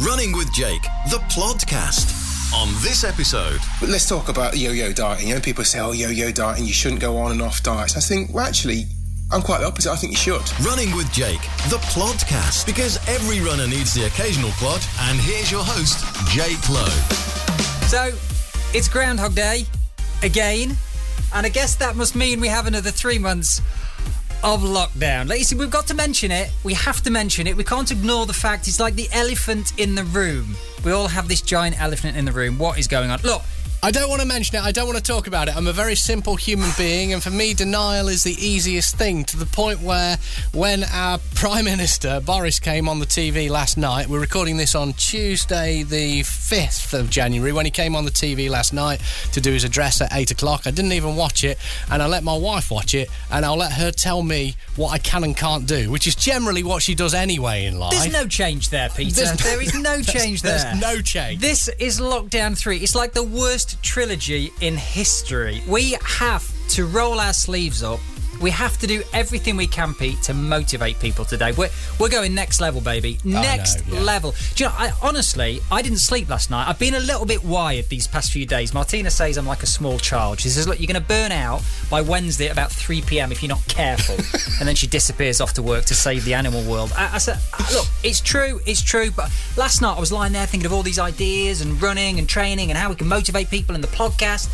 Running with Jake, the podcast. On this episode, But let's talk about yo-yo dieting. You know, people say, "Oh, yo-yo dieting, you shouldn't go on and off diets." I think, well, actually, I'm quite the opposite. I think you should. Running with Jake, the podcast, Because every runner needs the occasional plod. And here's your host, Jake Lowe. So, it's Groundhog Day again, and I guess that must mean we have another three months of lockdown. See, we've got to mention it. We have to mention it. We can't ignore the fact it's like the elephant in the room. We all have this giant elephant in the room. What is going on? Look, I don't want to mention it. I don't want to talk about it. I'm a very simple human being, and for me, denial is the easiest thing to the point where when our Prime Minister, Boris, came on the TV last night, we're recording this on Tuesday, the 5th of January, when he came on the TV last night to do his address at 8 o'clock. I didn't even watch it, and I let my wife watch it, and I'll let her tell me what I can and can't do, which is generally what she does anyway in life. there's no change there, Peter. There's- there is no change there. there's no change. This is Lockdown 3. It's like the worst trilogy in history. We have to roll our sleeves up. We have to do everything we can, Pete, to motivate people today. We're, we're going next level, baby. Next yeah. level. Do you know, I, honestly, I didn't sleep last night. I've been a little bit wired these past few days. Martina says I'm like a small child. She says, look, you're going to burn out by Wednesday at about 3 p.m. if you're not careful. and then she disappears off to work to save the animal world. I, I said, ah, look, it's true, it's true. But last night I was lying there thinking of all these ideas and running and training and how we can motivate people in the podcast.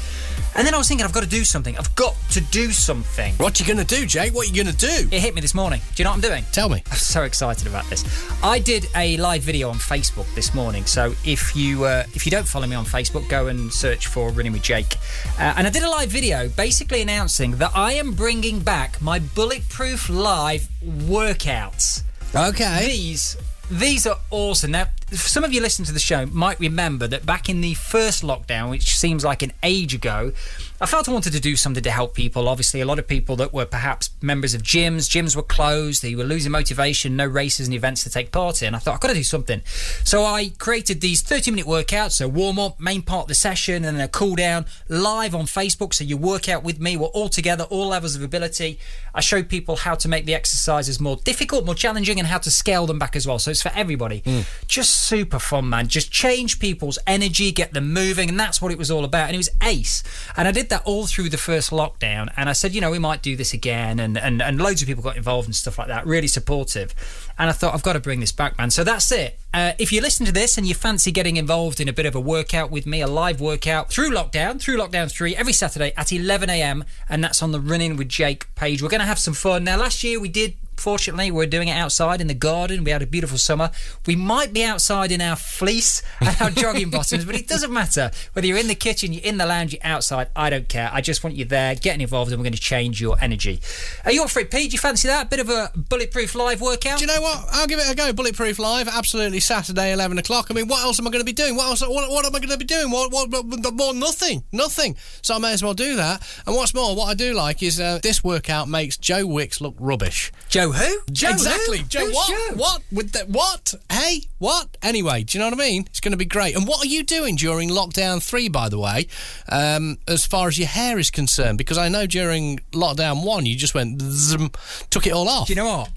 And then I was thinking, I've got to do something. I've got to do something. What you going to do, Jake? What are you going to do? It hit me this morning. Do you know what I'm doing? Tell me. I'm so excited about this. I did a live video on Facebook this morning. So if you uh, if you don't follow me on Facebook, go and search for Running with Jake. Uh, and I did a live video basically announcing that I am bringing back my Bulletproof Live workouts. Okay. These these are awesome. Now, some of you listening to the show might remember that back in the first lockdown, which seems like an age ago, I felt I wanted to do something to help people. Obviously, a lot of people that were perhaps members of gyms, gyms were closed, they were losing motivation, no races and events to take part in. I thought I've got to do something. So I created these 30 minute workouts, so warm up, main part of the session, and then a cool down live on Facebook. So you work out with me, we're all together, all levels of ability. I show people how to make the exercises more difficult, more challenging, and how to scale them back as well. So it's for everybody. Hmm. Just super fun, man. Just change people's energy, get them moving, and that's what it was all about. And it was ace. And I did that all through the first lockdown. And I said, you know, we might do this again. And and, and loads of people got involved and stuff like that. Really supportive. And I thought, I've got to bring this back, man. So that's it. Uh, if you listen to this and you fancy getting involved in a bit of a workout with me, a live workout through lockdown, through lockdown three, every Saturday at 11 a.m., and that's on the Running with Jake page. We're going to have some fun. Now, last year we did Fortunately, we're doing it outside in the garden. We had a beautiful summer. We might be outside in our fleece and our jogging bottoms, but it doesn't matter. Whether you're in the kitchen, you're in the lounge, you're outside, I don't care. I just want you there, getting involved, and we're going to change your energy. Are you up for it, Pete? Do you fancy that? Bit of a bulletproof live workout? Do you know what? I'll give it a go. Bulletproof Live, absolutely Saturday, 11 o'clock. I mean, what else am I going to be doing? What else? What, what am I going to be doing? What, what, what, more? Nothing. Nothing. So I may as well do that. And what's more, what I do like is uh, this workout makes Joe Wicks look rubbish. Joe who? Joe exactly. who? Joe, Who's what? Joe? What? With the, what? Hey, what? Anyway, do you know what I mean? It's going to be great. And what are you doing during lockdown three, by the way, um, as far as your hair is concerned? Because I know during lockdown one, you just went, zoom, took it all off. Do you know what?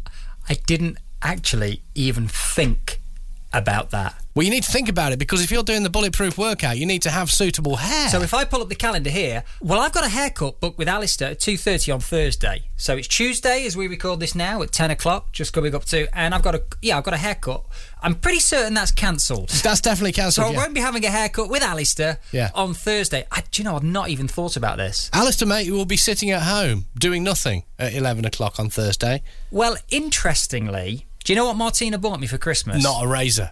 I didn't actually even think about that. Well, you need to think about it because if you're doing the bulletproof workout, you need to have suitable hair. So if I pull up the calendar here, well, I've got a haircut booked with Alistair at two thirty on Thursday. So it's Tuesday as we record this now at ten o'clock, just coming up to, and I've got a yeah, I've got a haircut. I'm pretty certain that's cancelled. that's definitely cancelled. So. I yeah. won't be having a haircut with Alistair Yeah. on Thursday. I, do you know? I've not even thought about this. Alistair, mate, you will be sitting at home doing nothing at 11 o'clock on Thursday. Well, interestingly, do you know what Martina bought me for Christmas? Not a razor.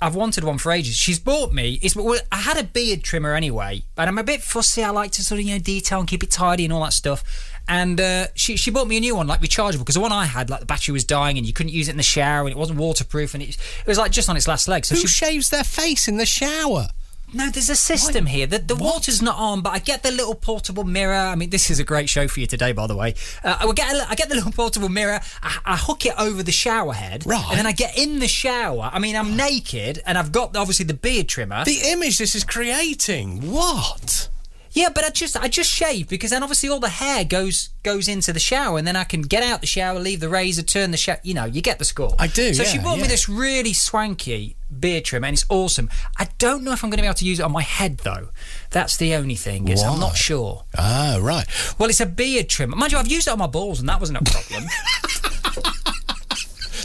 I've wanted one for ages. She's bought me. It's well, I had a beard trimmer anyway, but I'm a bit fussy. I like to sort of you know detail and keep it tidy and all that stuff. And uh, she she bought me a new one, like rechargeable, because the one I had, like the battery was dying and you couldn't use it in the shower and it wasn't waterproof and it, it was like just on its last leg. So Who she shaves their face in the shower? No, there's a system here. The, the water's not on, but I get the little portable mirror. I mean, this is a great show for you today, by the way. Uh, I get a, I get the little portable mirror. I, I hook it over the shower head, Right. and then I get in the shower. I mean, I'm naked, and I've got obviously the beard trimmer. The image this is creating. What? Yeah, but I just I just shave because then obviously all the hair goes goes into the shower and then I can get out the shower, leave the razor, turn the shower. You know, you get the score. I do, So she yeah, bought me this really swanky beard trim, and it's awesome. I don't know if I'm going to be able to use it on my head though. That's the only thing. Is I'm not sure. Ah, right. Well, it's a beard trim. Mind you, I've used it on my balls, and that wasn't a problem.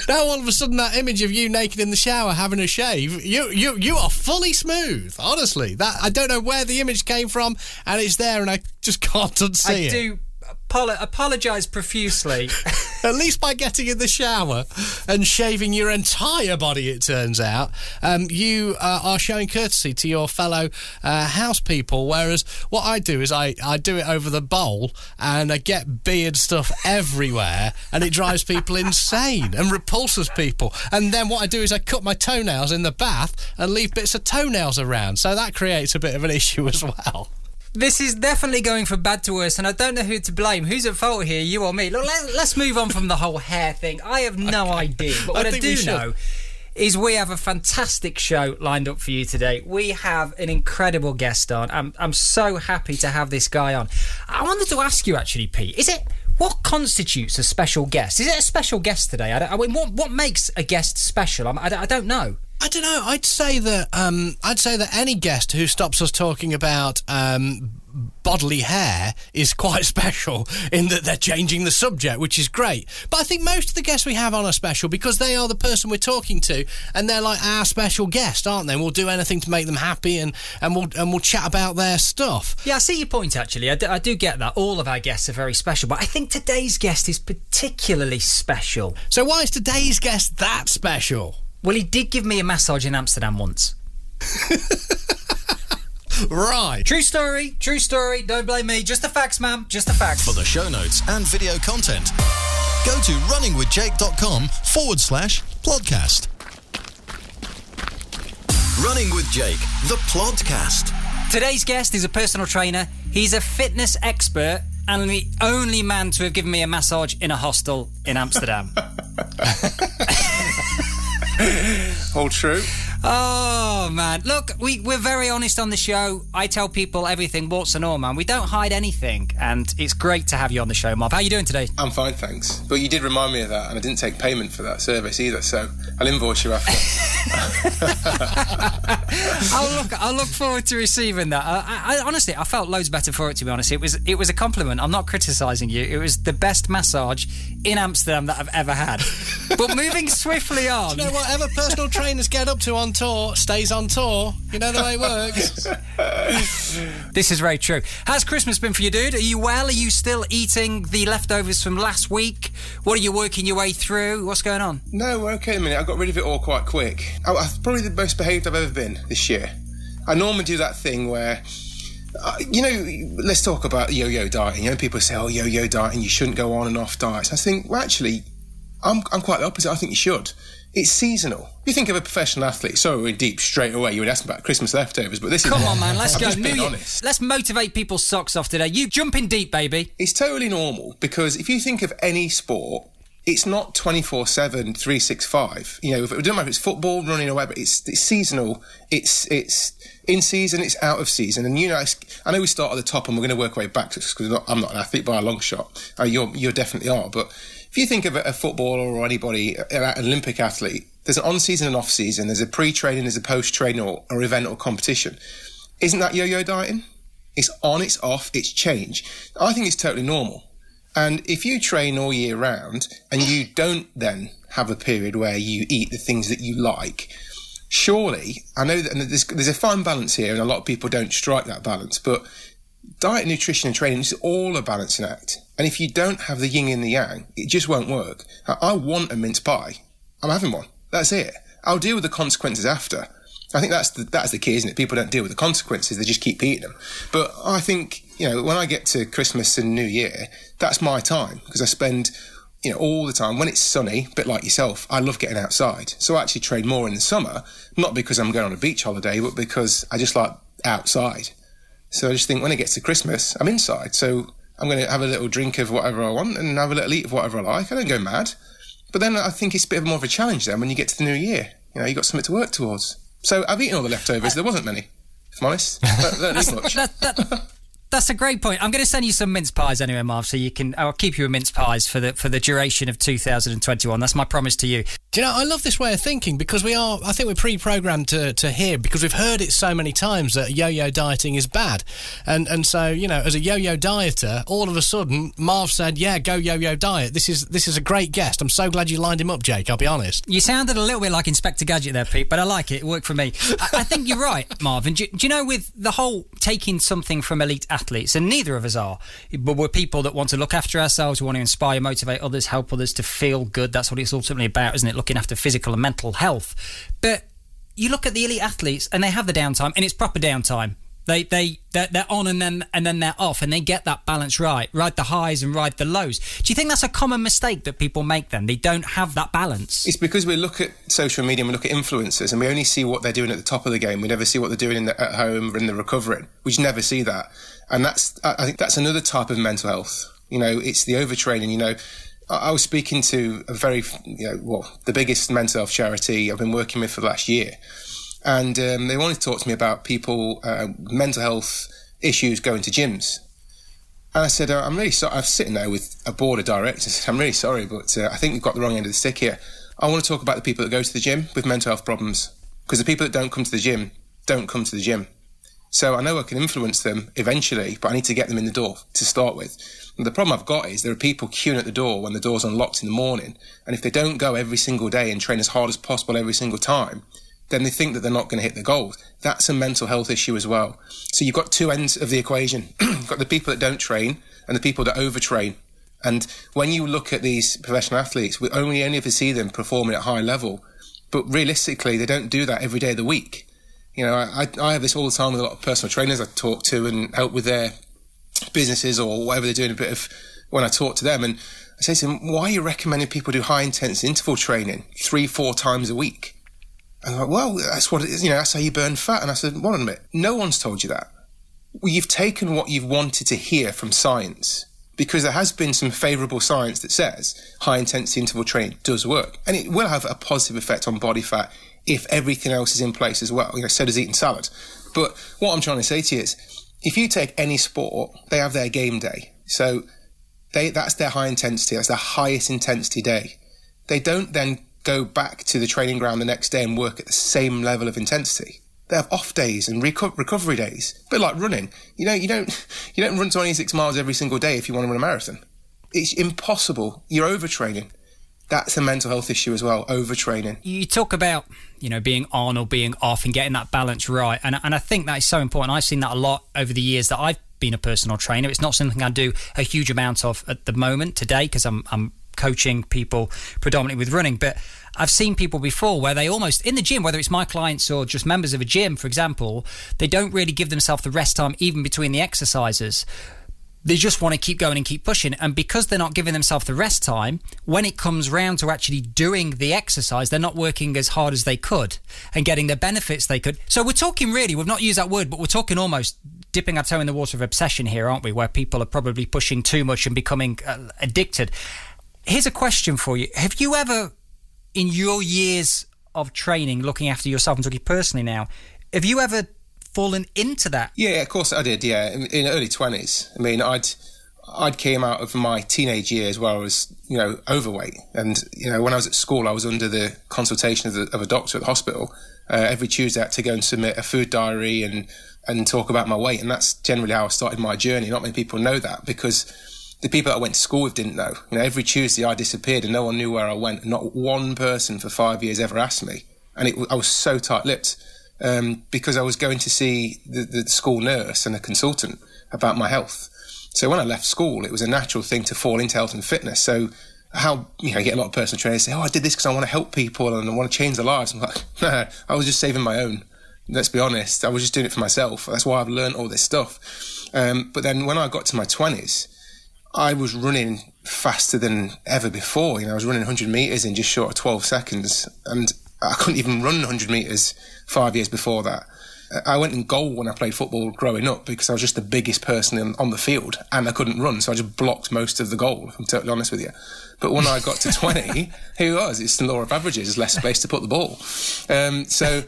Now all of a sudden that image of you naked in the shower having a shave, you you you are fully smooth. Honestly, that I don't know where the image came from, and it's there, and I just can't unsee I it. I do apolo- apologise profusely. At least by getting in the shower and shaving your entire body, it turns out, um, you uh, are showing courtesy to your fellow uh, house people. Whereas what I do is I, I do it over the bowl and I get beard stuff everywhere and it drives people insane and repulses people. And then what I do is I cut my toenails in the bath and leave bits of toenails around. So that creates a bit of an issue as well. This is definitely going from bad to worse, and I don't know who to blame. Who's at fault here, you or me? Look, let, let's move on from the whole hair thing. I have no idea. But what I I, do know is we have a fantastic show lined up for you today. We have an incredible guest on. I'm, I'm so happy to have this guy on. I wanted to ask you, actually, Pete, is it. What constitutes a special guest? Is it a special guest today? I, I mean, what what makes a guest special? I'm, I, I don't know. I don't know. I'd say that um, I'd say that any guest who stops us talking about um, bodily hair is quite special in that they're changing the subject, which is great. But I think most of the guests we have on are special because they are the person we're talking to, and they're like our special guest, aren't they? And we'll do anything to make them happy, and and we'll and we'll chat about their stuff. Yeah, I see your point, actually. I do, I do get that. All of our guests are very special, but I think today's guest is particularly special. So why is today's guest that special? Well, he did give me a massage in Amsterdam once. Right. True story, true story. Don't blame me. Just the facts, ma'am. Just the facts. For the show notes and video content, go to runningwithjake.com forward slash podcast. Running with Jake, the podcast. Today's guest is a personal trainer. He's a fitness expert and the only man to have given me a massage in a hostel in Amsterdam. All true. Oh man, look, we we're very honest on the show. I tell people everything, warts and all, man. We don't hide anything, and it's great to have you on the show, Marv. How are you doing today? I'm fine, thanks. But you did remind me of that, and I didn't take payment for that service either, so I'll invoice you after. I'll look. I'll look forward to receiving that. I, I, I honestly, I felt loads better for it. To be honest, it was it was a compliment. I'm not criticising you. It was the best massage in Amsterdam that I've ever had. but moving swiftly on. You know, whatever personal trainers get up to on tour stays on tour. You know the way it works. This is very true. How's Christmas been for you, dude? Are you well? Are you still eating the leftovers from last week? What are you working your way through? What's going on? no, we're okay in a minute. I got rid of it all quite quick. I, I'm probably the most behaved I've ever been this year. I normally do that thing where, uh, you know, let's talk about yo-yo dieting. You know, people say, "Oh, yo-yo dieting, you shouldn't go on and off diets." I think, well, actually, I'm I'm quite the opposite. I think you should. It's seasonal. You think of a professional athlete, sorry, we're deep straight away. You would ask about Christmas leftovers, but this is Come on, man. Let's I'm go. just New being Year. honest. Let's motivate people's socks off today. You jump in deep, baby. It's totally normal because if you think of any sport, it's not 24 7, 365. You know, if it doesn't matter if it's football, running, or whatever, it's, it's seasonal, it's it's in season, it's out of season. And you know, I know we start at the top and we're going to work our way back because I'm not an athlete by a long shot. Uh, you're, you definitely are. But if you think of a, footballer or anybody, an Olympic athlete, there's an on season and off season, there's a pre training, there's a post training or, or event or competition. Isn't that yo yo dieting? It's on, it's off, it's change. I think it's totally normal. And if you train all year round and you don't then have a period where you eat the things that you like, surely, I know that there's, there's a fine balance here and a lot of people don't strike that balance, but diet, nutrition, and training is all a balancing act. And if you don't have the yin and the yang, it just won't work. I, want a mince pie. I'm having one. That's it. I'll deal with the consequences after. I think that's the, that's the key, isn't it? People don't deal with the consequences; they just keep eating them. But I think you know when I get to Christmas and New Year, that's my time because I spend you know all the time when it's sunny. A bit like yourself, I love getting outside. So I actually trade more in the summer, not because I'm going on a beach holiday, but because I just like outside. So I just think when it gets to Christmas, I'm inside. So I'm going to have a little drink of whatever I want and have a little eat of whatever I like. I don't go mad. But then I think it's a bit more of a challenge then when you get to the new year. You know, you got something to work towards. So I've eaten all the leftovers. There wasn't many, if I'm honest. Much. That, that, that's a great point. I'm going to send you some mince pies anyway, Marv, so you can. I'll keep you a mince pies for the for the duration of 2021. That's my promise to you. Do you know, I love this way of thinking because we are, I think we're pre programmed to, to hear because we've heard it so many times that yo yo dieting is bad. And and so, you know, as a yo yo dieter, all of a sudden, Marv said, yeah, go yo yo diet. This is this is a great guest. I'm so glad you lined him up, Jake, I'll be honest. You sounded a little bit like Inspector Gadget there, Pete, but I like it. It worked for me. I, I think you're right, Marvin. Do, do you know, with the whole taking something from elite athletes, and neither of us are, but we're people that want to look after ourselves, we want to inspire, motivate others, help others to feel good. That's what it's ultimately about, isn't it? Looking after physical and mental health. But you look at the elite athletes and they have the downtime and it's proper downtime. They they they're, they're, on and then and then they're off and they get that balance right, ride the highs and ride the lows. Do you think that's a common mistake that people make? Then they don't have that balance. It's because we look at social media and we look at influencers and we only see what they're doing at the top of the game. We never see what they're doing the, at home in the recovering. We just never see that, and that's I think that's another type of mental health. You know, it's the overtraining. You know, I was speaking to a very, you know, well, the biggest mental health charity I've been working with for the last year. And um, they wanted to talk to me about people, uh, mental health issues going to gyms. And I said, uh, I'm really sorry. I'm sitting there with a board of directors. I'm really sorry, but uh, I think you've got the wrong end of the stick here. I want to talk about the people that go to the gym with mental health problems. Because the people that don't come to the gym don't come to the gym. So I know I can influence them eventually, but I need to get them in the door to start with. And the problem I've got is there are people queuing at the door when the door's unlocked in the morning. And if they don't go every single day and train as hard as possible every single time, then they think that they're not going to hit the goals. That's a mental health issue as well. So you've got two ends of the equation. you've got the people that don't train and the people that overtrain. And when you look at these professional athletes, we only only ever see them performing at high level. But realistically, they don't do that every day of the week. You know, I, I have this all the time with a lot of personal trainers I talk to and help with their businesses or whatever they're doing a bit of when I talk to them. And I say to them, why are you recommending people do high intense interval training three, four times a week? And I'm like, well, that's what it is. You know, that's how you burn fat. And I said, a minute. No one's told you that. Well, you've taken what you've wanted to hear from science because there has been some favourable science that says high intensity interval training does work. And it will have a positive effect on body fat if everything else is in place as well. You know, so does eating salad. But what I'm trying to say to you is, if you take any sport, they have their game day. So they, that's their high intensity. That's their highest intensity day. They don't then go back to the training ground the next day and work at the same level of intensity. They have off days and reco- recovery days. A bit like running. You know, you don't you don't run 26 miles every single day if you want to run a marathon. It's impossible. You're overtraining. That's a mental health issue as well. Overtraining. You talk about you know being on or being off and getting that balance right, and and I think that is so important. I've seen that a lot over the years that I've been a personal trainer. It's not something I do a huge amount of at the moment today because I'm I'm coaching people predominantly with running, but I've seen people before where they almost in the gym, whether it's my clients or just members of a gym, for example, they don't really give themselves the rest time even between the exercises. They just want to keep going and keep pushing. And because they're not giving themselves the rest time, when it comes round to actually doing the exercise, they're not working as hard as they could and getting the benefits they could. So we're talking really, we've not used that word, but we're talking almost dipping our toe in the water of obsession here, aren't we? Where people are probably pushing too much and becoming uh, addicted here's a question for you. Have you ever, in your years of training, looking after yourself, and talking personally now, have you ever fallen into that? Yeah, of course I did. Yeah, in, in early twenties. I mean, I'd I'd came out of my teenage years where I was, you know, overweight, and you know, when I was at school, I was under the consultation of, the, of a doctor at the hospital. Uh, every Tuesday, to go and submit a food diary and and talk about my weight, and that's generally how I started my journey. Not many people know that because the people that I went to school with didn't know. You know, every Tuesday I disappeared and no one knew where I went. Not one person for five years ever asked me, and it, I was so tight-lipped um, because I was going to see the, the school nurse and a consultant about my health. So when I left school, it was a natural thing to fall into health and fitness. So how you know, you get a lot of personal trainers say, "Oh, I did this because I want to help people and I want to change their lives." I'm like, no, I was just saving my own. Let's be honest, I was just doing it for myself. That's why I've learned all this stuff. Um, but then when I got to my twenties, I was running faster than ever before. You know, I was running 100 meters in just short of 12 seconds, and I couldn't even run 100 meters five years before that. I went in goal when I played football growing up because I was just the biggest person in, on the field and I couldn't run, so I just blocked most of the goal. If I'm totally honest with you. But when I got to 20, who was? It's the law of averages. There's less space to put the ball. Um, so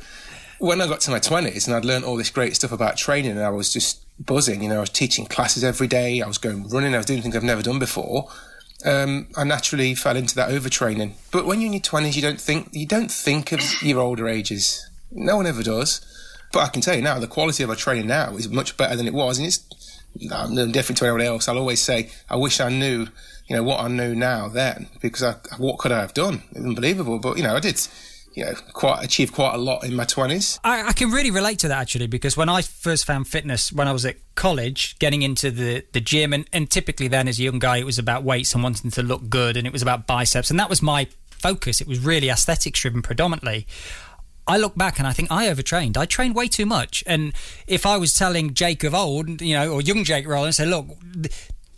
when I got to my 20s and I'd learned all this great stuff about training and I was just buzzing, you know, I was teaching classes every day, I was going running, I was doing things I've never done before. Um, I naturally fell into that overtraining. But when you're in your 20s, you don't think you don't think of your older ages. No one ever does. But I can tell you now, the quality of our training now is much better than it was, and it's I'm different to anyone else. I'll always say, I wish I knew, you know, what I knew now then, because I, what could I have done? Unbelievable. But you know, I did you know, quite achieved quite a lot in my twenties. I, I, can really relate to that actually because when I first found fitness when I was at college, getting into the the gym, and, and typically then as a young guy, it was about weights and wanting to look good, and it was about biceps, and that was my focus. It was really aesthetics driven predominantly. I look back and I think I overtrained. I trained way too much. And if I was telling Jake of old, you know, or young Jake Rowland, and say, look,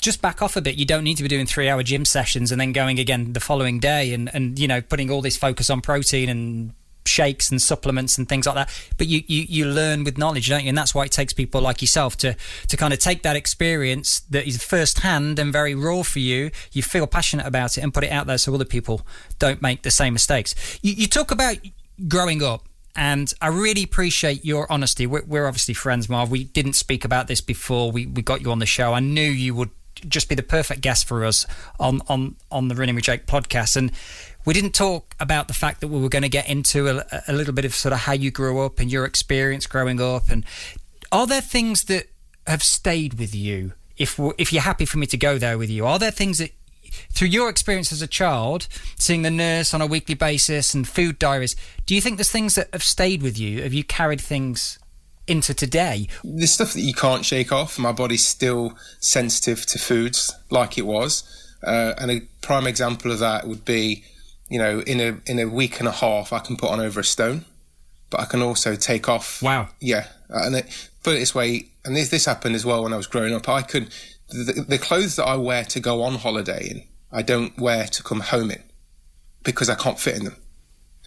just back off a bit. You don't need to be doing three hour gym sessions and then going again the following day and, and you know, putting all this focus on protein and shakes and supplements and things like that. But you, you, you learn with knowledge, don't you? And that's why it takes people like yourself to, to kind of take that experience that is first hand and very raw for you. You feel passionate about it and put it out there so other people don't make the same mistakes. You, you talk about growing up and I really appreciate your honesty. We're, we're, obviously friends, Marv. We didn't speak about this before we, we got you on the show. I knew you would just be the perfect guest for us on on on the Running with Jake podcast. And we didn't talk about the fact that we were going to get into a, a little bit of sort of how you grew up and your experience growing up. And are there things that have stayed with you? If if you're happy for me to go there with you, are there things that through your experience as a child, seeing the nurse on a weekly basis and food diaries, do you think there's things that have stayed with you? Have you carried things into today. The stuff that you can't shake off. My body's still sensitive to foods like it was. Uh, and a prime example of that would be, you know, in a in a week and a half, I can put on over a stone, but I can also take off. Wow. Yeah, and it, put it this way, and this this happened as well when I was growing up. I could the, the clothes that I wear to go on holiday in, I don't wear to come home in because I can't fit in them.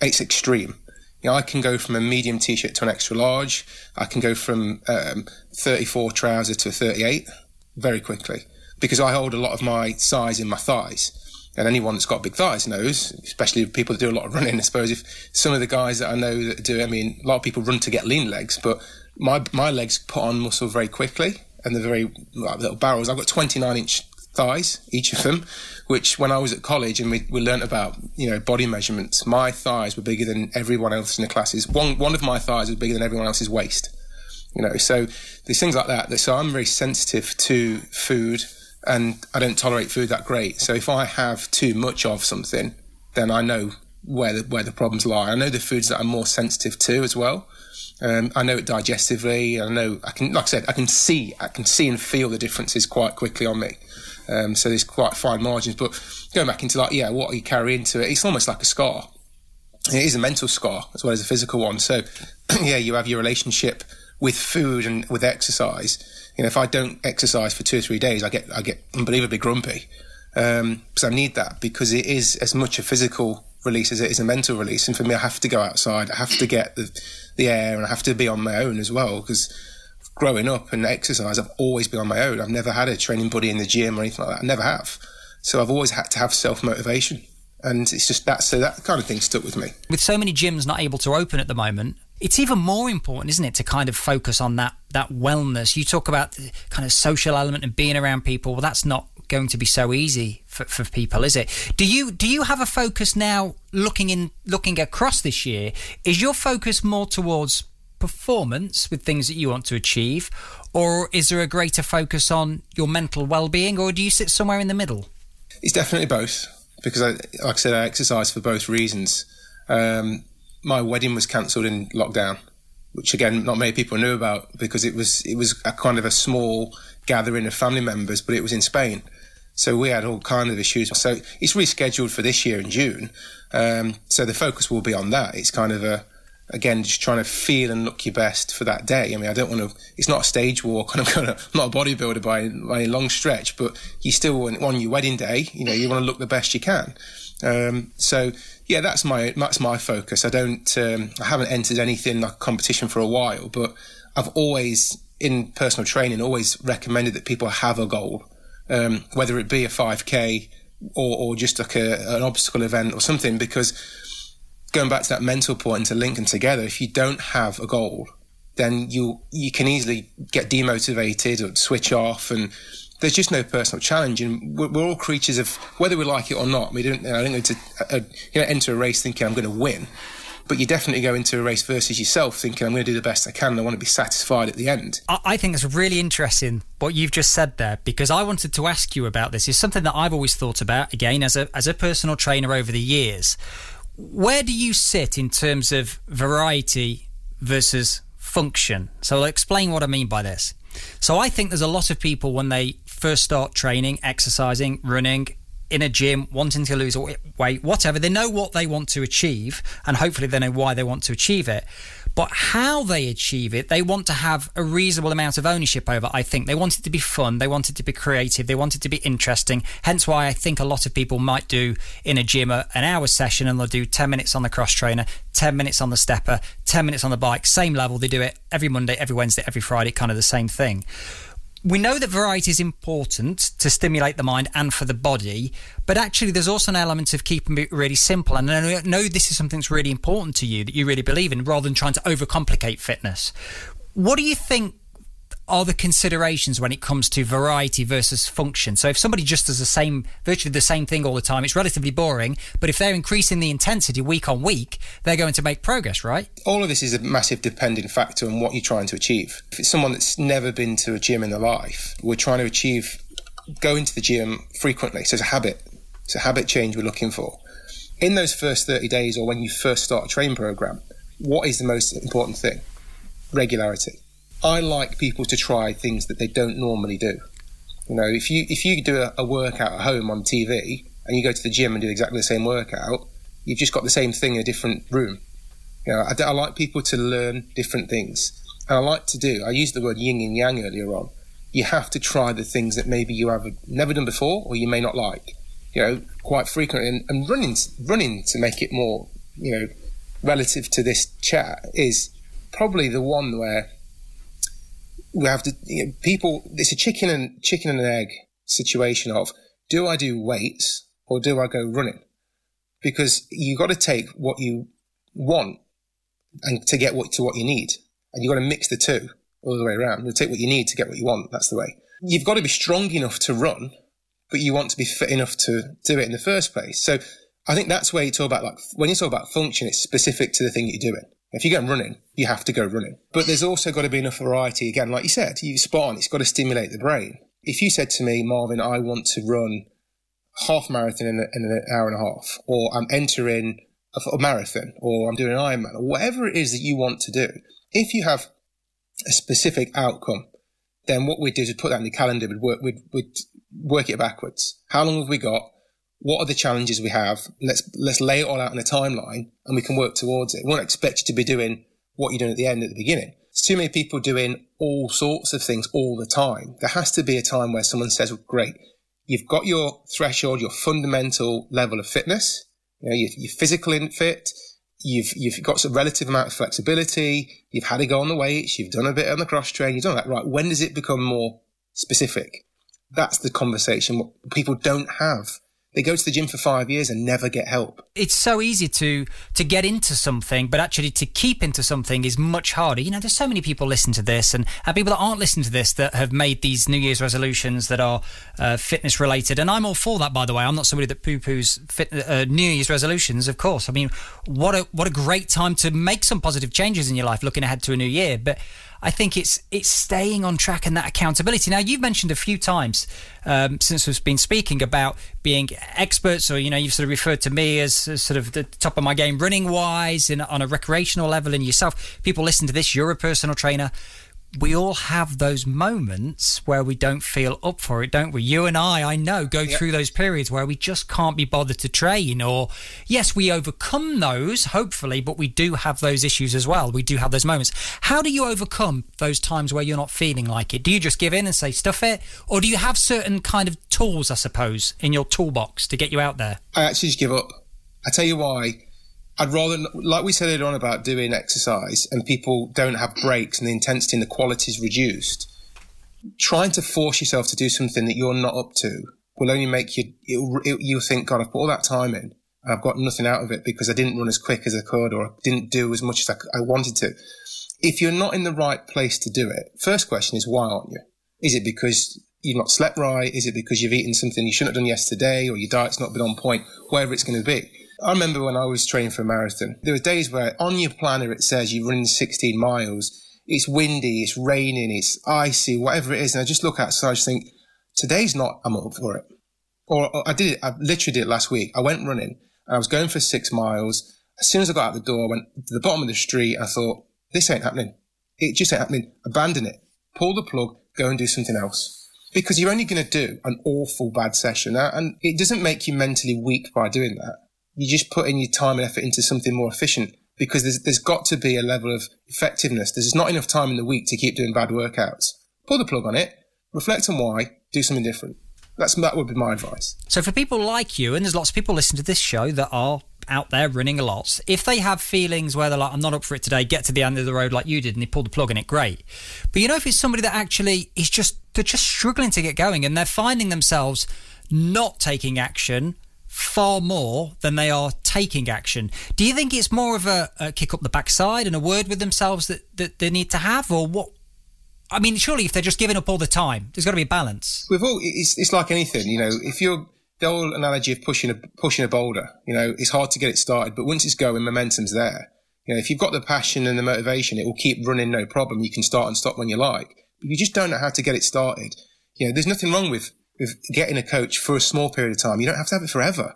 It's extreme. You know, I can go from a medium t-shirt to an extra large. I can go from um, 34 trousers to 38 very quickly because I hold a lot of my size in my thighs. And anyone that's got big thighs knows, especially people that do a lot of running. I suppose if some of the guys that I know that do, I mean, a lot of people run to get lean legs, but my my legs put on muscle very quickly, and they're very like little barrels. I've got 29 inch thighs, each of them, which when I was at college and we, we learnt about, you know, body measurements, my thighs were bigger than everyone else in the classes. One, one of my thighs was bigger than everyone else's waist, you know, so there's things like that. So I'm very sensitive to food and I don't tolerate food that great. So if I have too much of something, then I know where the, where the problems lie. I know the foods that I'm more sensitive to as well. Um, I know it digestively. I know I can, like I said, I can see, I can see and feel the differences quite quickly on me. Um, so there's quite fine margins. But going back into like, yeah, what you carry into it, it's almost like a scar. It is a mental scar as well as a physical one. So, yeah, you have your relationship with food and with exercise. You know, if I don't exercise for two or three days, I get I get unbelievably grumpy. Um, so I need that because it is as much a physical release as it is a mental release. And for me, I have to go outside. I have to get the, the air, and I have to be on my own as well because growing up and exercise, I've always been on my own. I've never had a training buddy in the gym or anything like that. I never have. So I've always had to have self motivation. And it's just that, so that kind of thing stuck with me. With so many gyms not able to open at the moment, it's even more important, isn't it, to kind of focus on that that wellness. You talk about the kind of social element and being around people. Well, that's not going to be so easy for, for people, is it? Do you do you have a focus now looking in looking across this year? Is your focus more towards performance with things that you want to achieve, or is there a greater focus on your mental well-being, or do you sit somewhere in the middle? It's definitely both because, I, like I said, I exercise for both reasons. Um, my wedding was cancelled in lockdown, which again not many people knew about because it was it was a kind of a small gathering of family members, but it was in Spain. So we had all kind of issues. So it's rescheduled for this year in June. Um, so the focus will be on that. It's kind of a again, just trying to feel and look your best for that day. I mean, I don't want to, it's not a stage walk and I'm going to, I'm not a bodybuilder by, by a long stretch, but you still, want on your wedding day, you know, you want to look the best you can. Um, so yeah, that's my, that's my focus. I don't, um, I haven't entered anything like competition for a while, but I've always, in personal training, always recommended that people have a goal, um, whether it be a 5k or, or just like a, an obstacle event or something, because going back to that mental point and to link them together, if you don't have a goal, then you you can easily get demotivated or switch off and there's just no personal challenge, and we're, we're, all creatures of whether we like it or not. We don't. I don't go to uh, you know enter a race thinking I'm going to win, but you definitely go into a race versus yourself thinking I'm going to do the best I can. and I want to be satisfied at the end. I, I think it's really interesting what you've just said there because I wanted to ask you about this. It's something that I've always thought about again as a as a personal trainer over the years. Where do you sit in terms of variety versus function? So I'll explain what I mean by this. So I think there's a lot of people when they first start training, exercising, running, in a gym, wanting to lose weight, whatever. They know what they want to achieve, and hopefully they know why they want to achieve it. But how they achieve it, they want to have a reasonable amount of ownership over. I think they want it to be fun, they want it to be creative, they want it to be interesting. Hence why I think a lot of people might do in a gym an hour session and they'll do 10 minutes on the cross trainer, 10 minutes on the stepper, 10 minutes on the bike, same level. They do it every Monday, every Wednesday, every Friday, kind of the same thing we know that variety is important to stimulate the mind and for the body, but actually, there's also an element of keeping it really simple. And I know this is something that's really important to you that you really believe in, rather than trying to overcomplicate fitness. What do you think are the considerations when it comes to variety versus function. So if somebody just does the same, virtually the same thing all the time, it's relatively boring. But if they're increasing the intensity week on week, they're going to make progress, right? All of this is a massive dependent factor on what you're trying to achieve. If it's someone that's never been to a gym in their life, we're trying to achieve going to the gym frequently. So it's a habit. It's a habit change we're looking for. In those first 30 days or when you first start a training program, what is the most important thing? Regularity I like people to try things that they don't normally do. You know, if you if you do a, a, workout at home on TV and you go to the gym and do exactly the same workout, you've just got the same thing in a different room. You know, I, I like people to learn different things, and I like to do. I used the word yin and yang earlier on. You have to try the things that maybe you have never done before or you may not like. You know, quite frequently, and, and running running to make it more you know relative to this chat is probably the one where we have to you know, people. It's a chicken and chicken and an egg situation of do I do weights or do I go running? Because you got to take what you want and to get what to what you need, and you got to mix the two all the way around. You take what you need to get what you want. That's the way. You've got to be strong enough to run, but you want to be fit enough to do it in the first place. So I think that's where you talk about like when you talk about function, it's specific to the thing you're doing. If you go running, you have to go running. But there's also got to be enough variety. Again, like you said, you spot on, it's got to stimulate the brain. If you said to me, Marvin, I want to run half marathon in, in an hour and a half, or I'm entering a, a marathon, or I'm doing an Ironman, or whatever it is that you want to do, if you have a specific outcome, then what we'd do is put that in the calendar, we'd work, we'd, we'd work it backwards. How long have we got? What are the challenges we have? Let's let's lay it all out in a timeline and we can work towards it. We won't expect you to be doing what you're doing at the end at the beginning. It's too many people doing all sorts of things all the time. There has to be a time where someone says, well, great, you've got your threshold, your fundamental level of fitness. You know, you're, you're physically fit. You've, you've got some relative amount of flexibility. You've had to go on the weights. You've done a bit on the cross train. You've done that. Right. When does it become more specific? That's the conversation people don't have they go to the gym for five years and never get help. It's so easy to to get into something, but actually to keep into something is much harder. You know, there's so many people listen to this, and, and people that aren't listening to this that have made these New Year's resolutions that are uh, fitness related. And I'm all for that, by the way. I'm not somebody that poo poos uh, New Year's resolutions, of course. I mean, what a what a great time to make some positive changes in your life, looking ahead to a new year. But I think it's it's staying on track and that accountability. Now you've mentioned a few times um, since we've been speaking about being experts, or you know, you've sort of referred to me as, as sort of the top of my game running wise, and on a recreational level, and yourself. People listen to this. You're a personal trainer we all have those moments where we don't feel up for it, don't we? You and I, I know, go yep. through those periods where we just can't be bothered to train. Or, yes, we overcome those, hopefully, but we do have those issues as well. We do have those moments. How do you overcome those times where you're not feeling like it? Do you just give in and say, stuff it? Or do you have certain kind of tools, I suppose, in your toolbox to get you out there? I actually just give up. I tell you why I'd rather, like we said earlier on about doing exercise and people don't have breaks and the intensity and the quality is reduced, trying to force yourself to do something that you're not up to will only make you, it, you'll think, God, I've put all that time in I've got nothing out of it because I didn't run as quick as I could or I didn't do as much as I, I wanted to. If you're not in the right place to do it, first question is why aren't you? Is it because you've not slept right? Is it because you've eaten something you shouldn't have done yesterday or your diet's not been on point? Wherever it's going to be. I remember when I was training for a marathon, there were days where on your planner it says you're running 16 miles. It's windy, it's raining, it's icy, whatever it is. And I just look outside, and I just think, today's not, I'm up for it. Or, or I did it, I literally did it last week. I went running and I was going for six miles. As soon as I got out the door, I went to the bottom of the street. I thought, this ain't happening. It just ain't happening. Abandon it. Pull the plug, go and do something else. Because you're only going to do an awful bad session. And it doesn't make you mentally weak by doing that. You just put in your time and effort into something more efficient because there's, there's got to be a level of effectiveness. There's not enough time in the week to keep doing bad workouts. Pull the plug on it, reflect on why, do something different. That's, that would be my advice. So for people like you, and there's lots of people listening to this show that are out there running a lot, if they have feelings where they're like, I'm not up for it today, get to the end of the road like you did and they pull the plug on it, great. But you know, if it's somebody that actually is just, they're just struggling to get going and they're finding themselves not taking action far more than they are taking action. Do you think it's more of a, a kick up the backside and a word with themselves that, that they need to have, or what? I mean, surely if they're just giving up all the time, there's got to be a balance. With all, it's, it's like anything, you know. If you're the old analogy of pushing a pushing a boulder, you know, it's hard to get it started, but once it's going, momentum's there. You know, if you've got the passion and the motivation, it will keep running, no problem. You can start and stop when you like. If you just don't know how to get it started, you know, there's nothing wrong with with getting a coach for a small period of time. You don't have to have it forever.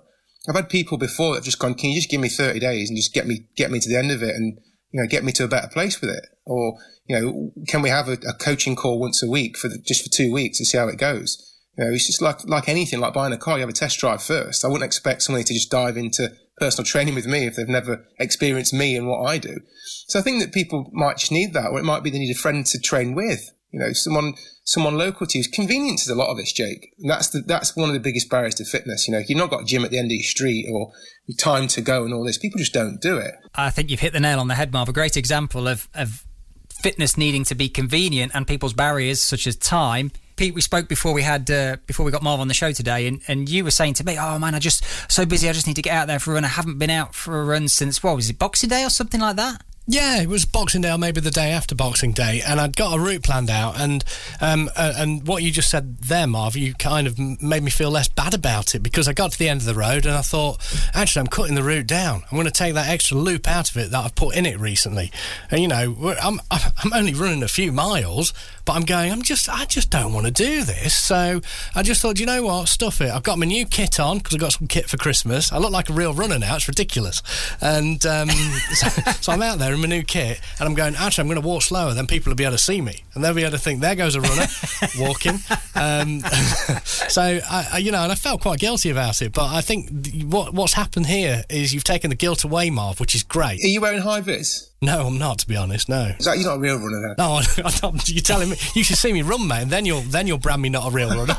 I've had people before that have just gone, can you just give me 30 days and just get me, get me to the end of it and, you know, get me to a better place with it? Or, you know, can we have a, a coaching call once a week for the, just for two weeks to see how it goes? You know, it's just like, like anything, like buying a car, you have a test drive first. I wouldn't expect somebody to just dive into personal training with me if they've never experienced me and what I do. So I think that people might just need that, or it might be they need a friend to train with. You know, someone someone local to you. Convenience is a lot of this, Jake. And that's the, that's one of the biggest barriers to fitness. You know, if you've not got a gym at the end of your street or time to go and all this. People just don't do it. I think you've hit the nail on the head, Marv. A great example of, of fitness needing to be convenient and people's barriers such as time. Pete, we spoke before we had uh, before we got Marv on the show today, and, and you were saying to me, "Oh man, I just so busy. I just need to get out there for a run. I haven't been out for a run since what was it, Boxing Day or something like that." Yeah, it was Boxing Day, or maybe the day after Boxing Day, and I'd got a route planned out. And um, uh, and what you just said there, Marv, you kind of made me feel less bad about it because I got to the end of the road and I thought, actually, I'm cutting the route down. I'm going to take that extra loop out of it that I've put in it recently. And you know, I'm I'm only running a few miles, but I'm going. I'm just I just don't want to do this. So I just thought, you know what, stuff it. I've got my new kit on because I got some kit for Christmas. I look like a real runner now. It's ridiculous. And um, so, so I'm out there in my new kit, and I'm going. Actually, I'm going to walk slower. Then people will be able to see me, and they'll be able to think there goes a runner walking. Um, so I, I, you know, and I felt quite guilty about it. But I think th- what what's happened here is you've taken the guilt away, Marv, which is great. Are you wearing high vis? No, I'm not. To be honest, no. Is that you're not a real runner then? No, I, I don't, you're telling me you should see me run, man. Then you'll then you'll brand me not a real runner.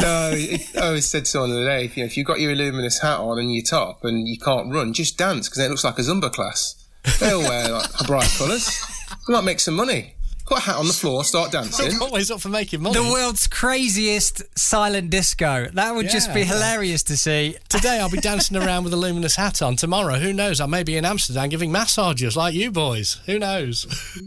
no, it, I always said to someone the other day, if, you know, if you've got your Illuminous hat on and your top and you can't run, just dance because it looks like a Zumba class. They all wear like bright colours. We might make some money. Put a hat on the floor, start dancing. I'm always up for making money. The world's craziest silent disco. That would just Yeah, be yeah. hilarious to see. Today I'll be dancing around with a luminous hat on. Tomorrow, who knows? I may be in Amsterdam giving massages like you boys. Who knows?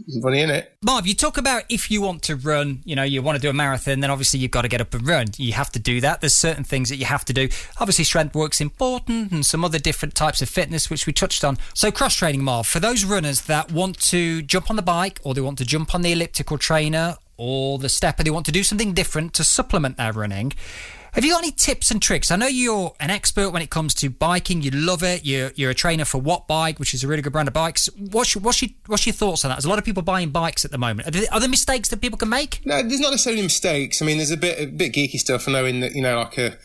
Funny in it. Marv, you talk about if you want to run, you know, you want to do a marathon, then obviously you've got to get up and run. You have to do that. There's certain things that you have to do. Obviously, strength work's important and some other different types of fitness, which we touched on. So, cross training, Marv, for those runners that want to jump on the bike or they want to jump on the elliptical trainer or the stepper, they want to do something different to supplement their running. Have you got any tips and tricks? I know you're an expert when it comes to biking. You love it. You're, you're a trainer for Wattbike, which is a really good brand of bikes. What's your, what's your, what's your thoughts on that? There's a lot of people buying bikes at the moment. Are there, are there mistakes that people can make? No, there's not necessarily mistakes. I mean, there's a bit a bit geeky stuff. I know in that you know, like a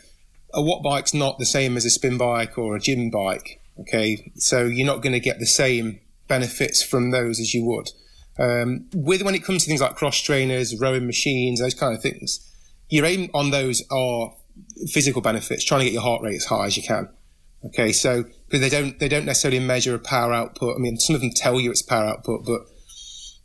a watt bike's not the same as a spin bike or a gym bike. Okay, so you're not going to get the same benefits from those as you would. Um, with when it comes to things like cross trainers, rowing machines, those kind of things, your aim on those are physical benefits, trying to get your heart rate as high as you can. Okay, so because they don't they don't necessarily measure a power output. I mean, some of them tell you it's power output, but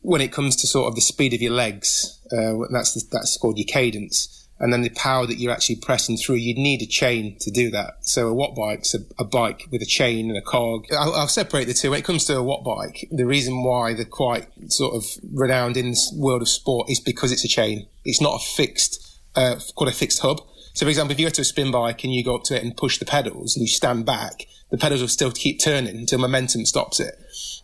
when it comes to sort of the speed of your legs, uh, that's that's called your cadence. And then the power that you're actually pressing through, you'd need a chain to do that. So a watt bike's a, a bike with a chain and a cog. I'll, I'll, separate the two. When it comes to a watt bike, the reason why they're quite sort of renowned in the world of sport is because it's a chain. It's not a fixed, uh, called a fixed hub. So for example, if you go to a spin bike and you go up to it and push the pedals and you stand back, the pedals will still keep turning until momentum stops it.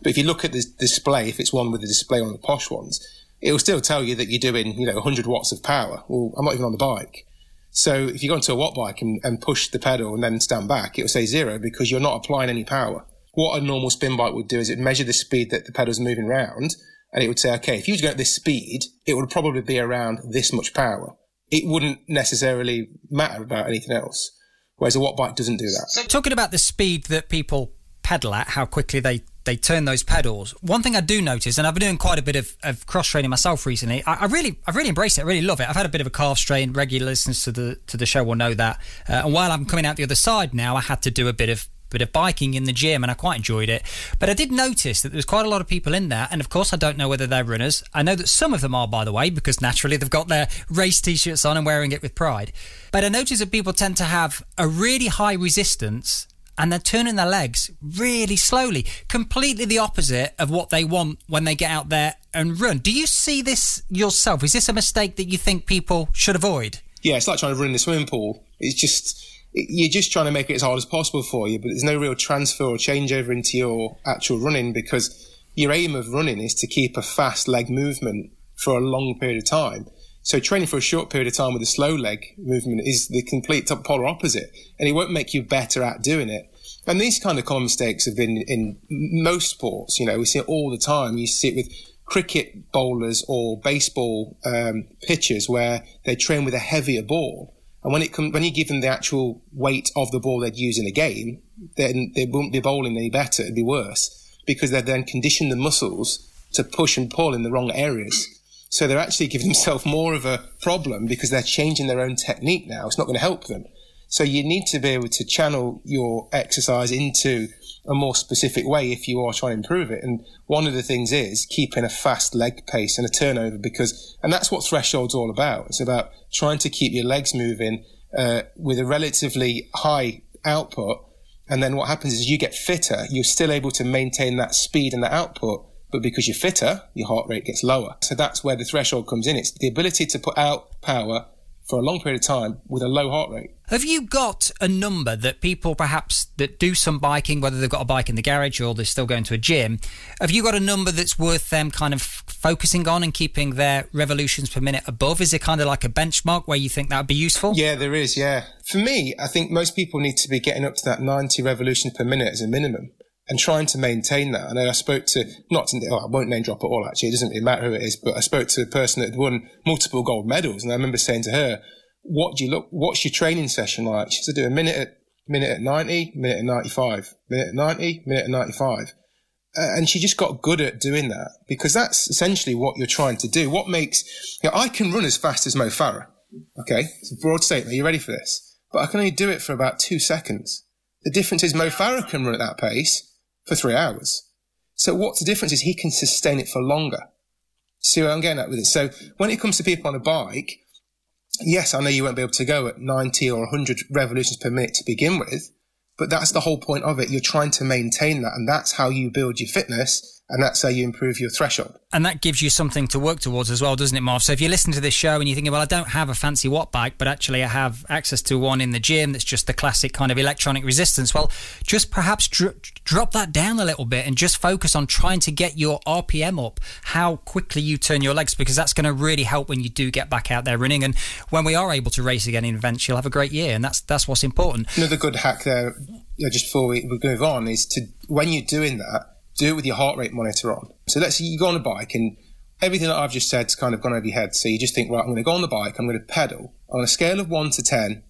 But if you look at the display, if it's one with the display on the posh ones, it will still tell you that you're doing, you know, 100 watts of power. Well, I'm not even on the bike. So if you go onto a Wattbike and, and push the pedal and then stand back, it will say zero because you're not applying any power. What a normal spin bike would do is it measure the speed that the pedal's moving around and it would say, okay, if you was going at this speed, it would probably be around this much power. It wouldn't necessarily matter about anything else. Whereas a Wattbike doesn't do that. So talking about the speed that people pedal at, how quickly they they turn those pedals. One thing I do notice, and I've been doing quite a bit of, of cross training myself recently. I, I, really, I really embrace it. I really love it. I've had a bit of a calf strain. Regular listeners to the to the show will know that. Uh, and while I'm coming out the other side now, I had to do a bit of bit of biking in the gym and I quite enjoyed it. But I did notice that there was quite a lot of people in there. And of course, I don't know whether they're runners. I know that some of them are, by the way, because naturally they've got their race t shirts on and wearing it with pride. But I notice that people tend to have a really high resistance and they're turning their legs really slowly, completely the opposite of what they want when they get out there and run. Do you see this yourself? Is this a mistake that you think people should avoid? Yeah, it's like trying to run in a swimming pool. It's just you're just trying to make it as hard as possible for you, but there's no real transfer or changeover into your actual running because your aim of running is to keep a fast leg movement for a long period of time. So training for a short period of time with a slow leg movement is the complete polar opposite, and it won't make you better at doing it. And these kind of common mistakes have been in most sports. You know, we see it all the time. You see it with cricket bowlers or baseball um, pitchers where they train with a heavier ball. And when it comes, when you give them the actual weight of the ball they'd use in a game, then they won't be bowling any better. It'd be worse because they've then conditioned the muscles to push and pull in the wrong areas. So they're actually giving themselves more of a problem because they're changing their own technique now. It's not going to help them. So you need to be able to channel your exercise into a more specific way if you are trying to improve it. And one of the things is keeping a fast leg pace and a turnover because, and that's what threshold's all about. It's about trying to keep your legs moving uh, with a relatively high output. And then what happens is you get fitter, you're still able to maintain that speed and that output but because you're fitter, your heart rate gets lower. So that's where the threshold comes in. It's the ability to put out power for a long period of time with a low heart rate. Have you got a number that people perhaps that do some biking, whether they've got a bike in the garage or they're still going to a gym, have you got a number that's worth them kind of focusing on and keeping their revolutions per minute above? Is it kind of like a benchmark where you think that would be useful? Yeah, there is. Yeah. For me, I think most people need to be getting up to that 90 revolutions per minute as a minimum and trying to maintain that. And then I spoke to, not to, oh, I won't name drop at all actually, it doesn't really matter who it is, but I spoke to a person that had won multiple gold medals. And I remember saying to her, what do you look, what's your training session like? She said, do a minute at, minute at 90, minute at 95, minute at 90, minute at 95. Uh, and she just got good at doing that because that's essentially what you're trying to do. What makes, you know, I can run as fast as Mo Farah. Okay. It's a broad statement. Are you ready for this? But I can only do it for about two seconds. The difference is Mo Farah can run at that pace for three hours. So what's the difference is he can sustain it for longer. See what I'm getting at with it? So when it comes to people on a bike, yes, I know you won't be able to go at 90 or 100 revolutions per minute to begin with, but that's the whole point of it. You're trying to maintain that, and that's how you build your fitness and that's how you improve your threshold. And that gives you something to work towards as well, doesn't it, Marv? So if you listen to this show and you're thinking, well, I don't have a fancy Wattbike, but actually I have access to one in the gym that's just the classic kind of electronic resistance, well, just perhaps dr- drop that down a little bit and just focus on trying to get your RPM up, how quickly you turn your legs, because that's going to really help when you do get back out there running. And when we are able to race again in events, you'll have a great year, and that's that's what's important. Another good hack there, just before we, we move on, is to when you're doing that do it with your heart rate monitor on. So let's say you go on a bike and everything that I've just said's kind of gone over your head. So you just think, right, I'm going to go on the bike, I'm going to pedal on a scale of one to 10,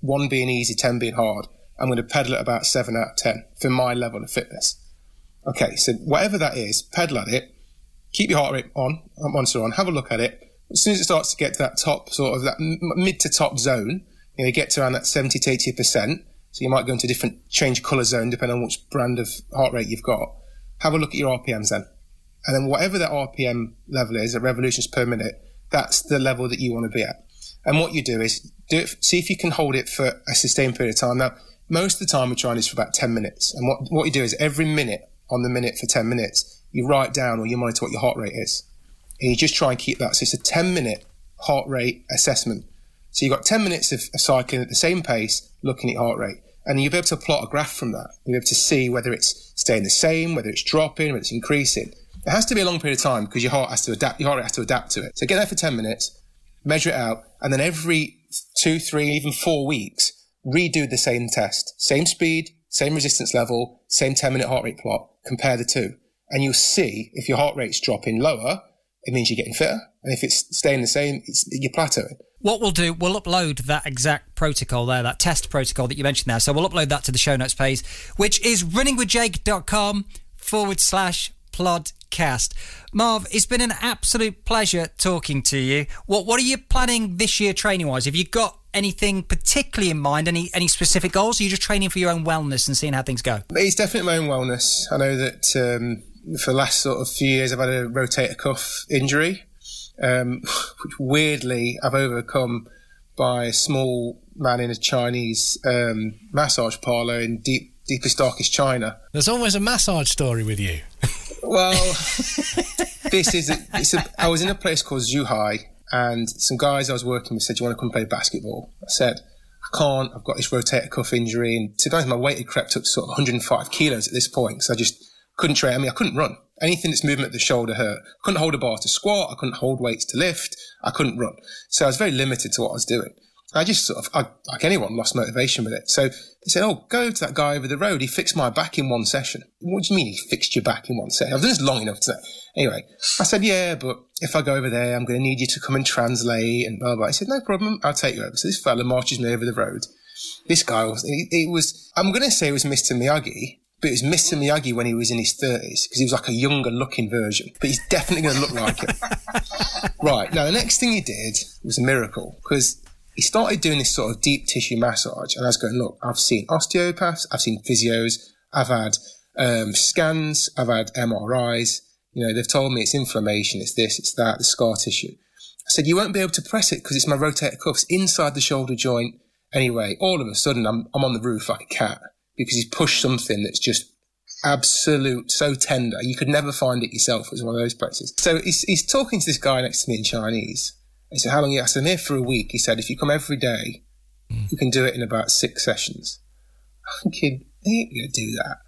one being easy, 10 being hard. I'm going to pedal at about seven out of 10 for my level of fitness. Okay. So whatever that is, pedal at it, keep your heart rate on, uh, monitor on, have a look at it. As soon as it starts to get to that top sort of that mid to top zone, you know, get to around that 70 to 80%. So you might go into a different change color zone depending on which brand of heart rate you've got have a look at your RPMs then. And then whatever that RPM level is, at revolutions per minute, that's the level that you want to be at. And what you do is do it, see if you can hold it for a sustained period of time. Now, most of the time we're trying this for about 10 minutes. And what, what you do is every minute on the minute for 10 minutes, you write down or you monitor what your heart rate is. And you just try and keep that. So it's a 10 minute heart rate assessment. So you've got 10 minutes of, cycling at the same pace, looking at heart rate. And you'll be able to plot a graph from that. You'll be able to see whether it's staying the same, whether it's dropping, whether it's increasing. It has to be a long period of time because your heart has to adapt. Your heart has to adapt to it. So get there for 10 minutes, measure it out, and then every two, three, even four weeks, redo the same test. Same speed, same resistance level, same 10 minute heart rate plot. Compare the two. And you'll see if your heart rate's dropping lower, it means you're getting fitter. And if it's staying the same, it's, you're plateauing. What we'll do, we'll upload that exact protocol there, that test protocol that you mentioned there. So we'll upload that to the show notes page, which is runningwithjake.com forward slash podcast. Marv, it's been an absolute pleasure talking to you. What what are you planning this year training wise? Have you got anything particularly in mind? Any any specific goals? Or are you just training for your own wellness and seeing how things go? It's definitely my own wellness. I know that um, for the last sort of few years I've had a rotator cuff injury um, which weirdly I've overcome by a small man in a Chinese um, massage parlor in deep, deepest, darkest China. There's always a massage story with you. well, this is a, it's a, I was in a place called Zhuhai, and some guys I was working with said, "Do you want to come play basketball?" I said. I can't. I've got this rotator cuff injury, and to be honest, my weight had crept up to sort of 105 kilos at this point. So I just couldn't train. I mean, I couldn't run anything that's movement at the shoulder hurt. I couldn't hold a bar to squat. I couldn't hold weights to lift. I couldn't run. So I was very limited to what I was doing. I just sort of, I, like anyone, lost motivation with it. So they said, Oh, go to that guy over the road. He fixed my back in one session. What do you mean he fixed your back in one session? I've done this long enough to Anyway, I said, Yeah, but if I go over there, I'm going to need you to come and translate and blah, blah. He said, No problem. I'll take you over. So this fella marches me over the road. This guy was, it was, I'm going to say it was Mr. Miyagi but it was Mr. Miyagi when he was in his 30s because he was like a younger looking version. But he's definitely going to look like him. right. Now, the next thing he did was a miracle because he started doing this sort of deep tissue massage. And I was going, look, I've seen osteopaths, I've seen physios, I've had um, scans, I've had MRIs. You know, they've told me it's inflammation, it's this, it's that, the scar tissue. I said, you won't be able to press it because it's my rotator cuffs inside the shoulder joint. Anyway, all of a sudden, I'm, I'm on the roof like a cat because he's pushed something that's just absolute, so tender. You could never find it yourself. It was one of those places. So he's, he's talking to this guy next to me in Chinese. He said, how long? You?" I said, I'm here for a week. He said, if you come every day, you can do it in about six sessions. I'm thinking, I ain't going to do that.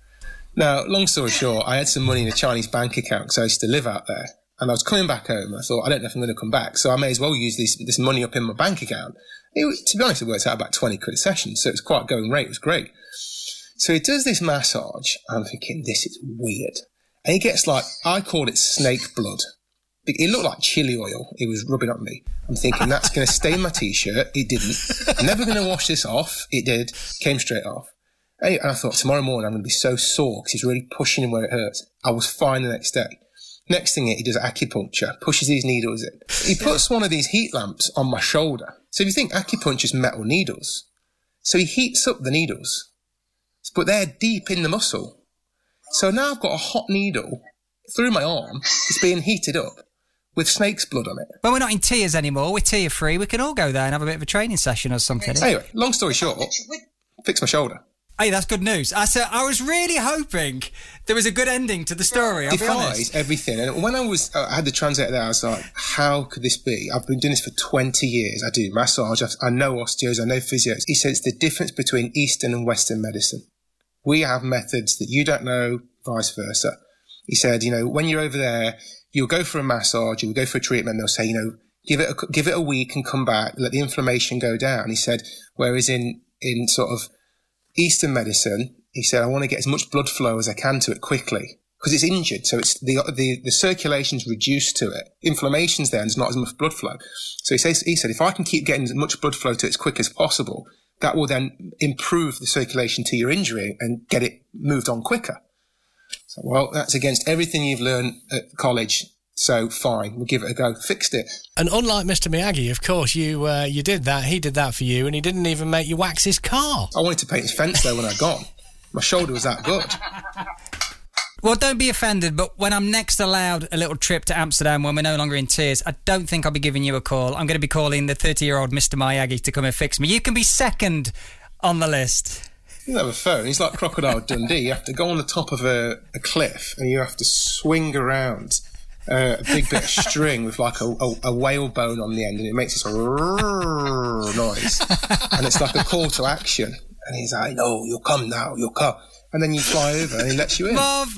Now, long story short, I had some money in a Chinese bank account because I used to live out there. And I was coming back home. I thought, I don't know if I'm going to come back. So I may as well use this, this money up in my bank account. It, to be honest, it worked out about 20 quid a session. So it's quite going rate. It was great. So he does this massage. I'm thinking, this is weird. And he gets like, I call it snake blood. It looked like chili oil he was rubbing on me. I'm thinking, that's going to stain my t-shirt. It didn't. Never going to wash this off. It did. Came straight off. And I thought, tomorrow morning I'm going to be so sore because he's really pushing where it hurts. I was fine the next day. Next thing he does acupuncture, pushes these needles in. He puts one of these heat lamps on my shoulder. So if you think acupuncture is metal needles, so he heats up the needles but they're deep in the muscle. So now I've got a hot needle through my arm. It's being heated up with snake's blood on it. But we're not in tiers anymore. We're tier free. We can all go there and have a bit of a training session or something. Anyway, long story short, fix my shoulder. Hey, that's good news. I said I was really hoping there was a good ending to the story. I'll Defies everything. And when I was, uh, I had the translator there. I was like, "How could this be? I've been doing this for twenty years. I do massage. I know osteos. I know physios." He said it's the difference between Eastern and Western medicine. We have methods that you don't know, vice versa. He said, you know, when you're over there, you'll go for a massage, you'll go for a treatment. They'll say, you know, give it a, give it a week and come back, let the inflammation go down. He said, whereas in in sort of Eastern medicine, he said, I want to get as much blood flow as I can to it quickly because it's injured. So it's the, the, the circulation's reduced to it. Inflammation's there and there's not as much blood flow. So he says, he said, if I can keep getting as much blood flow to it as quick as possible, that will then improve the circulation to your injury and get it moved on quicker. So, well, that's against everything you've learned at college. So fine, we'll give it a go. Fixed it. And unlike Mr. Miyagi, of course, you uh, you did that. He did that for you, and he didn't even make you wax his car. I wanted to paint his fence though when I got. My shoulder was that good. Well, don't be offended, but when I'm next allowed a little trip to Amsterdam when we're no longer in tiers, I don't think I'll be giving you a call. I'm going to be calling the 30 year old Mr. Miyagi to come and fix me. You can be second on the list. You have a phone. He's like Crocodile Dundee. You have to go on the top of a, a cliff and you have to swing around uh, a big bit of string with like a, a, a, whalebone on the end and it makes this noise. and it's like a call to action. And he's like, no, you'll come now, you'll come. And then you fly over and he lets you in. Marv,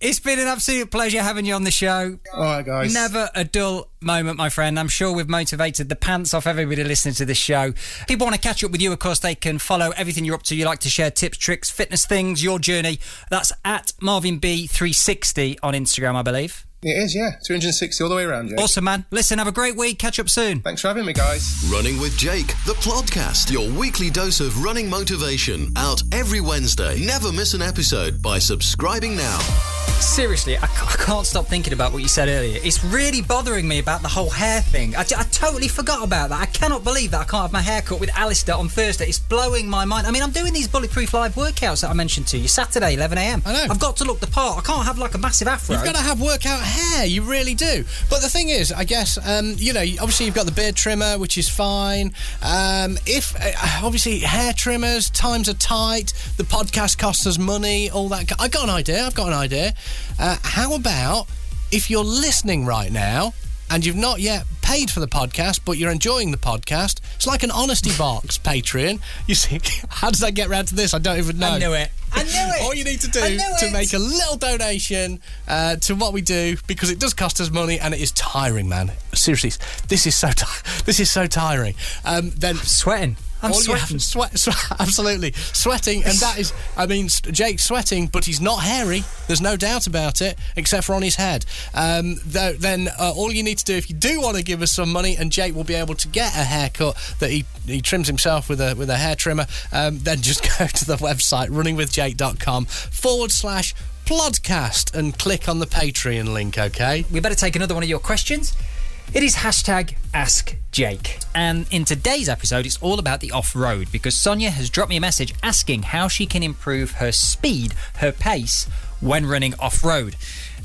it's been an absolute pleasure having you on the show. All right, guys. Never a dull moment, my friend. I'm sure we've motivated the pants off everybody listening to this show. If People want to catch up with you, of course, they can follow everything you're up to. You like to share tips, tricks, fitness things, your journey. That's at Marvin B360 on Instagram, I believe. It is, yeah. 260 all the way around, Jake. Awesome, man. Listen, have a great week. Catch up soon. Thanks for having me, guys. Running with Jake, the podcast, your weekly dose of running motivation, out every Wednesday. Never miss an episode by subscribing now. Seriously, I, can't stop thinking about what you said earlier. It's really bothering me about the whole hair thing. I, I totally forgot about that. I cannot believe that I can't have my hair cut with Alistair on Thursday. It's blowing my mind. I mean, I'm doing these Bulletproof Live workouts that I mentioned to you Saturday, 11am. I know. I've got to look the part. I can't have like a massive afro. You've got to have workout hair. You really do. But the thing is, I guess, um, you know, obviously you've got the beard trimmer, which is fine. Um, if, uh, obviously, hair trimmers, times are tight, the podcast costs us money, all that. I got an idea. I've got an idea. Uh, how about if you're listening right now and you've not yet paid for the podcast, but you're enjoying the podcast, it's like an honesty box, Patreon. You see, how does that get round to this? I don't even know. I knew it. I knew it. All you need to do to make a little donation uh, to what we do because it does cost us money and it is tiring, man. Seriously, this is so t- this is so tiring. Um, then sweating. I'm all sweating. Sweat, sweat, absolutely sweating, and that is, I mean, Jake's sweating, but he's not hairy. There's no doubt about it, except for on his head. Um, th- then uh, all you need to do, if you do want to give us some money, and Jake will be able to get a haircut that he he trims himself with a with a hair trimmer, um, then just go to the website runningwithjake.com forward slash podcast and click on the Patreon link. Okay. We better take another one of your questions. It is hashtag Ask Jake. And in today's episode, it's all about the off road because Sonia has dropped me a message asking how she can improve her speed, her pace, when running off road.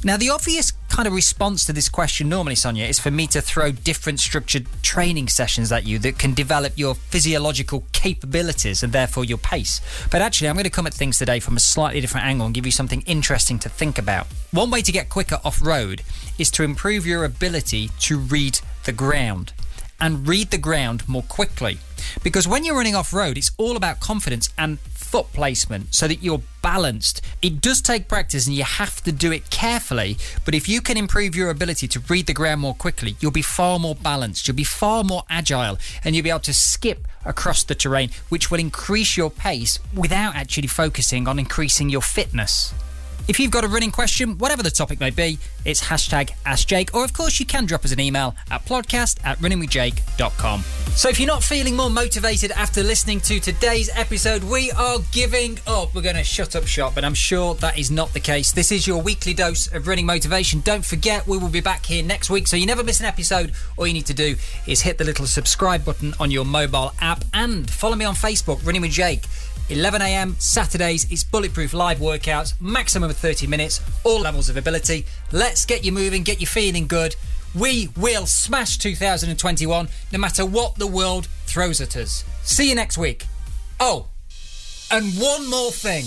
Now, the obvious kind of response to this question normally, Sonia, is for me to throw different structured training sessions at you that can develop your physiological capabilities and therefore your pace. But actually, I'm going to come at things today from a slightly different angle and give you something interesting to think about. One way to get quicker off road is to improve your ability to read the ground and read the ground more quickly. Because when you're running off road, it's all about confidence and foot placement so that you're balanced. It does take practice and you have to do it carefully, but if you can improve your ability to read the ground more quickly, you'll be far more balanced, you'll be far more agile, and you'll be able to skip across the terrain, which will increase your pace without actually focusing on increasing your fitness. If you've got a running question, whatever the topic may be, it's hashtag AskJake, or of course you can drop us an email at podcast at runningwithjake.com. So if you're not feeling more motivated after listening to today's episode, we are giving up. We're going to shut up shop, but I'm sure that is not the case. This is your weekly dose of running motivation. Don't forget, we will be back here next week, so you never miss an episode. All you need to do is hit the little subscribe button on your mobile app and follow me on Facebook, Running with Jake. 11am Saturdays, it's bulletproof live workouts, maximum of 30 minutes, all levels of ability. Let's get you moving, get you feeling good. We will smash 2021 no matter what the world throws at us. See you next week. Oh, and one more thing.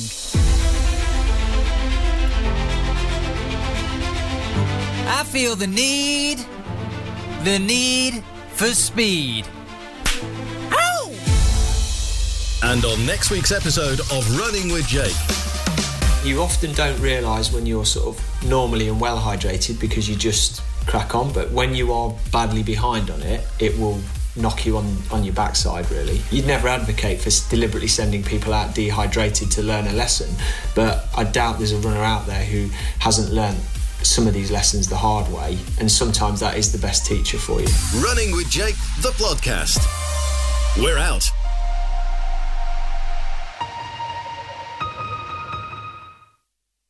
I feel the need, the need for speed. And on next week's episode of Running with Jake. You often don't realise when you're sort of normally and well hydrated because you just crack on, but when you are badly behind on it, it will knock you on, on your backside really. You'd never advocate for deliberately sending people out dehydrated to learn a lesson, but I doubt there's a runner out there who hasn't learned some of these lessons the hard way, and sometimes that is the best teacher for you. Running with Jake, the podcast. We're out.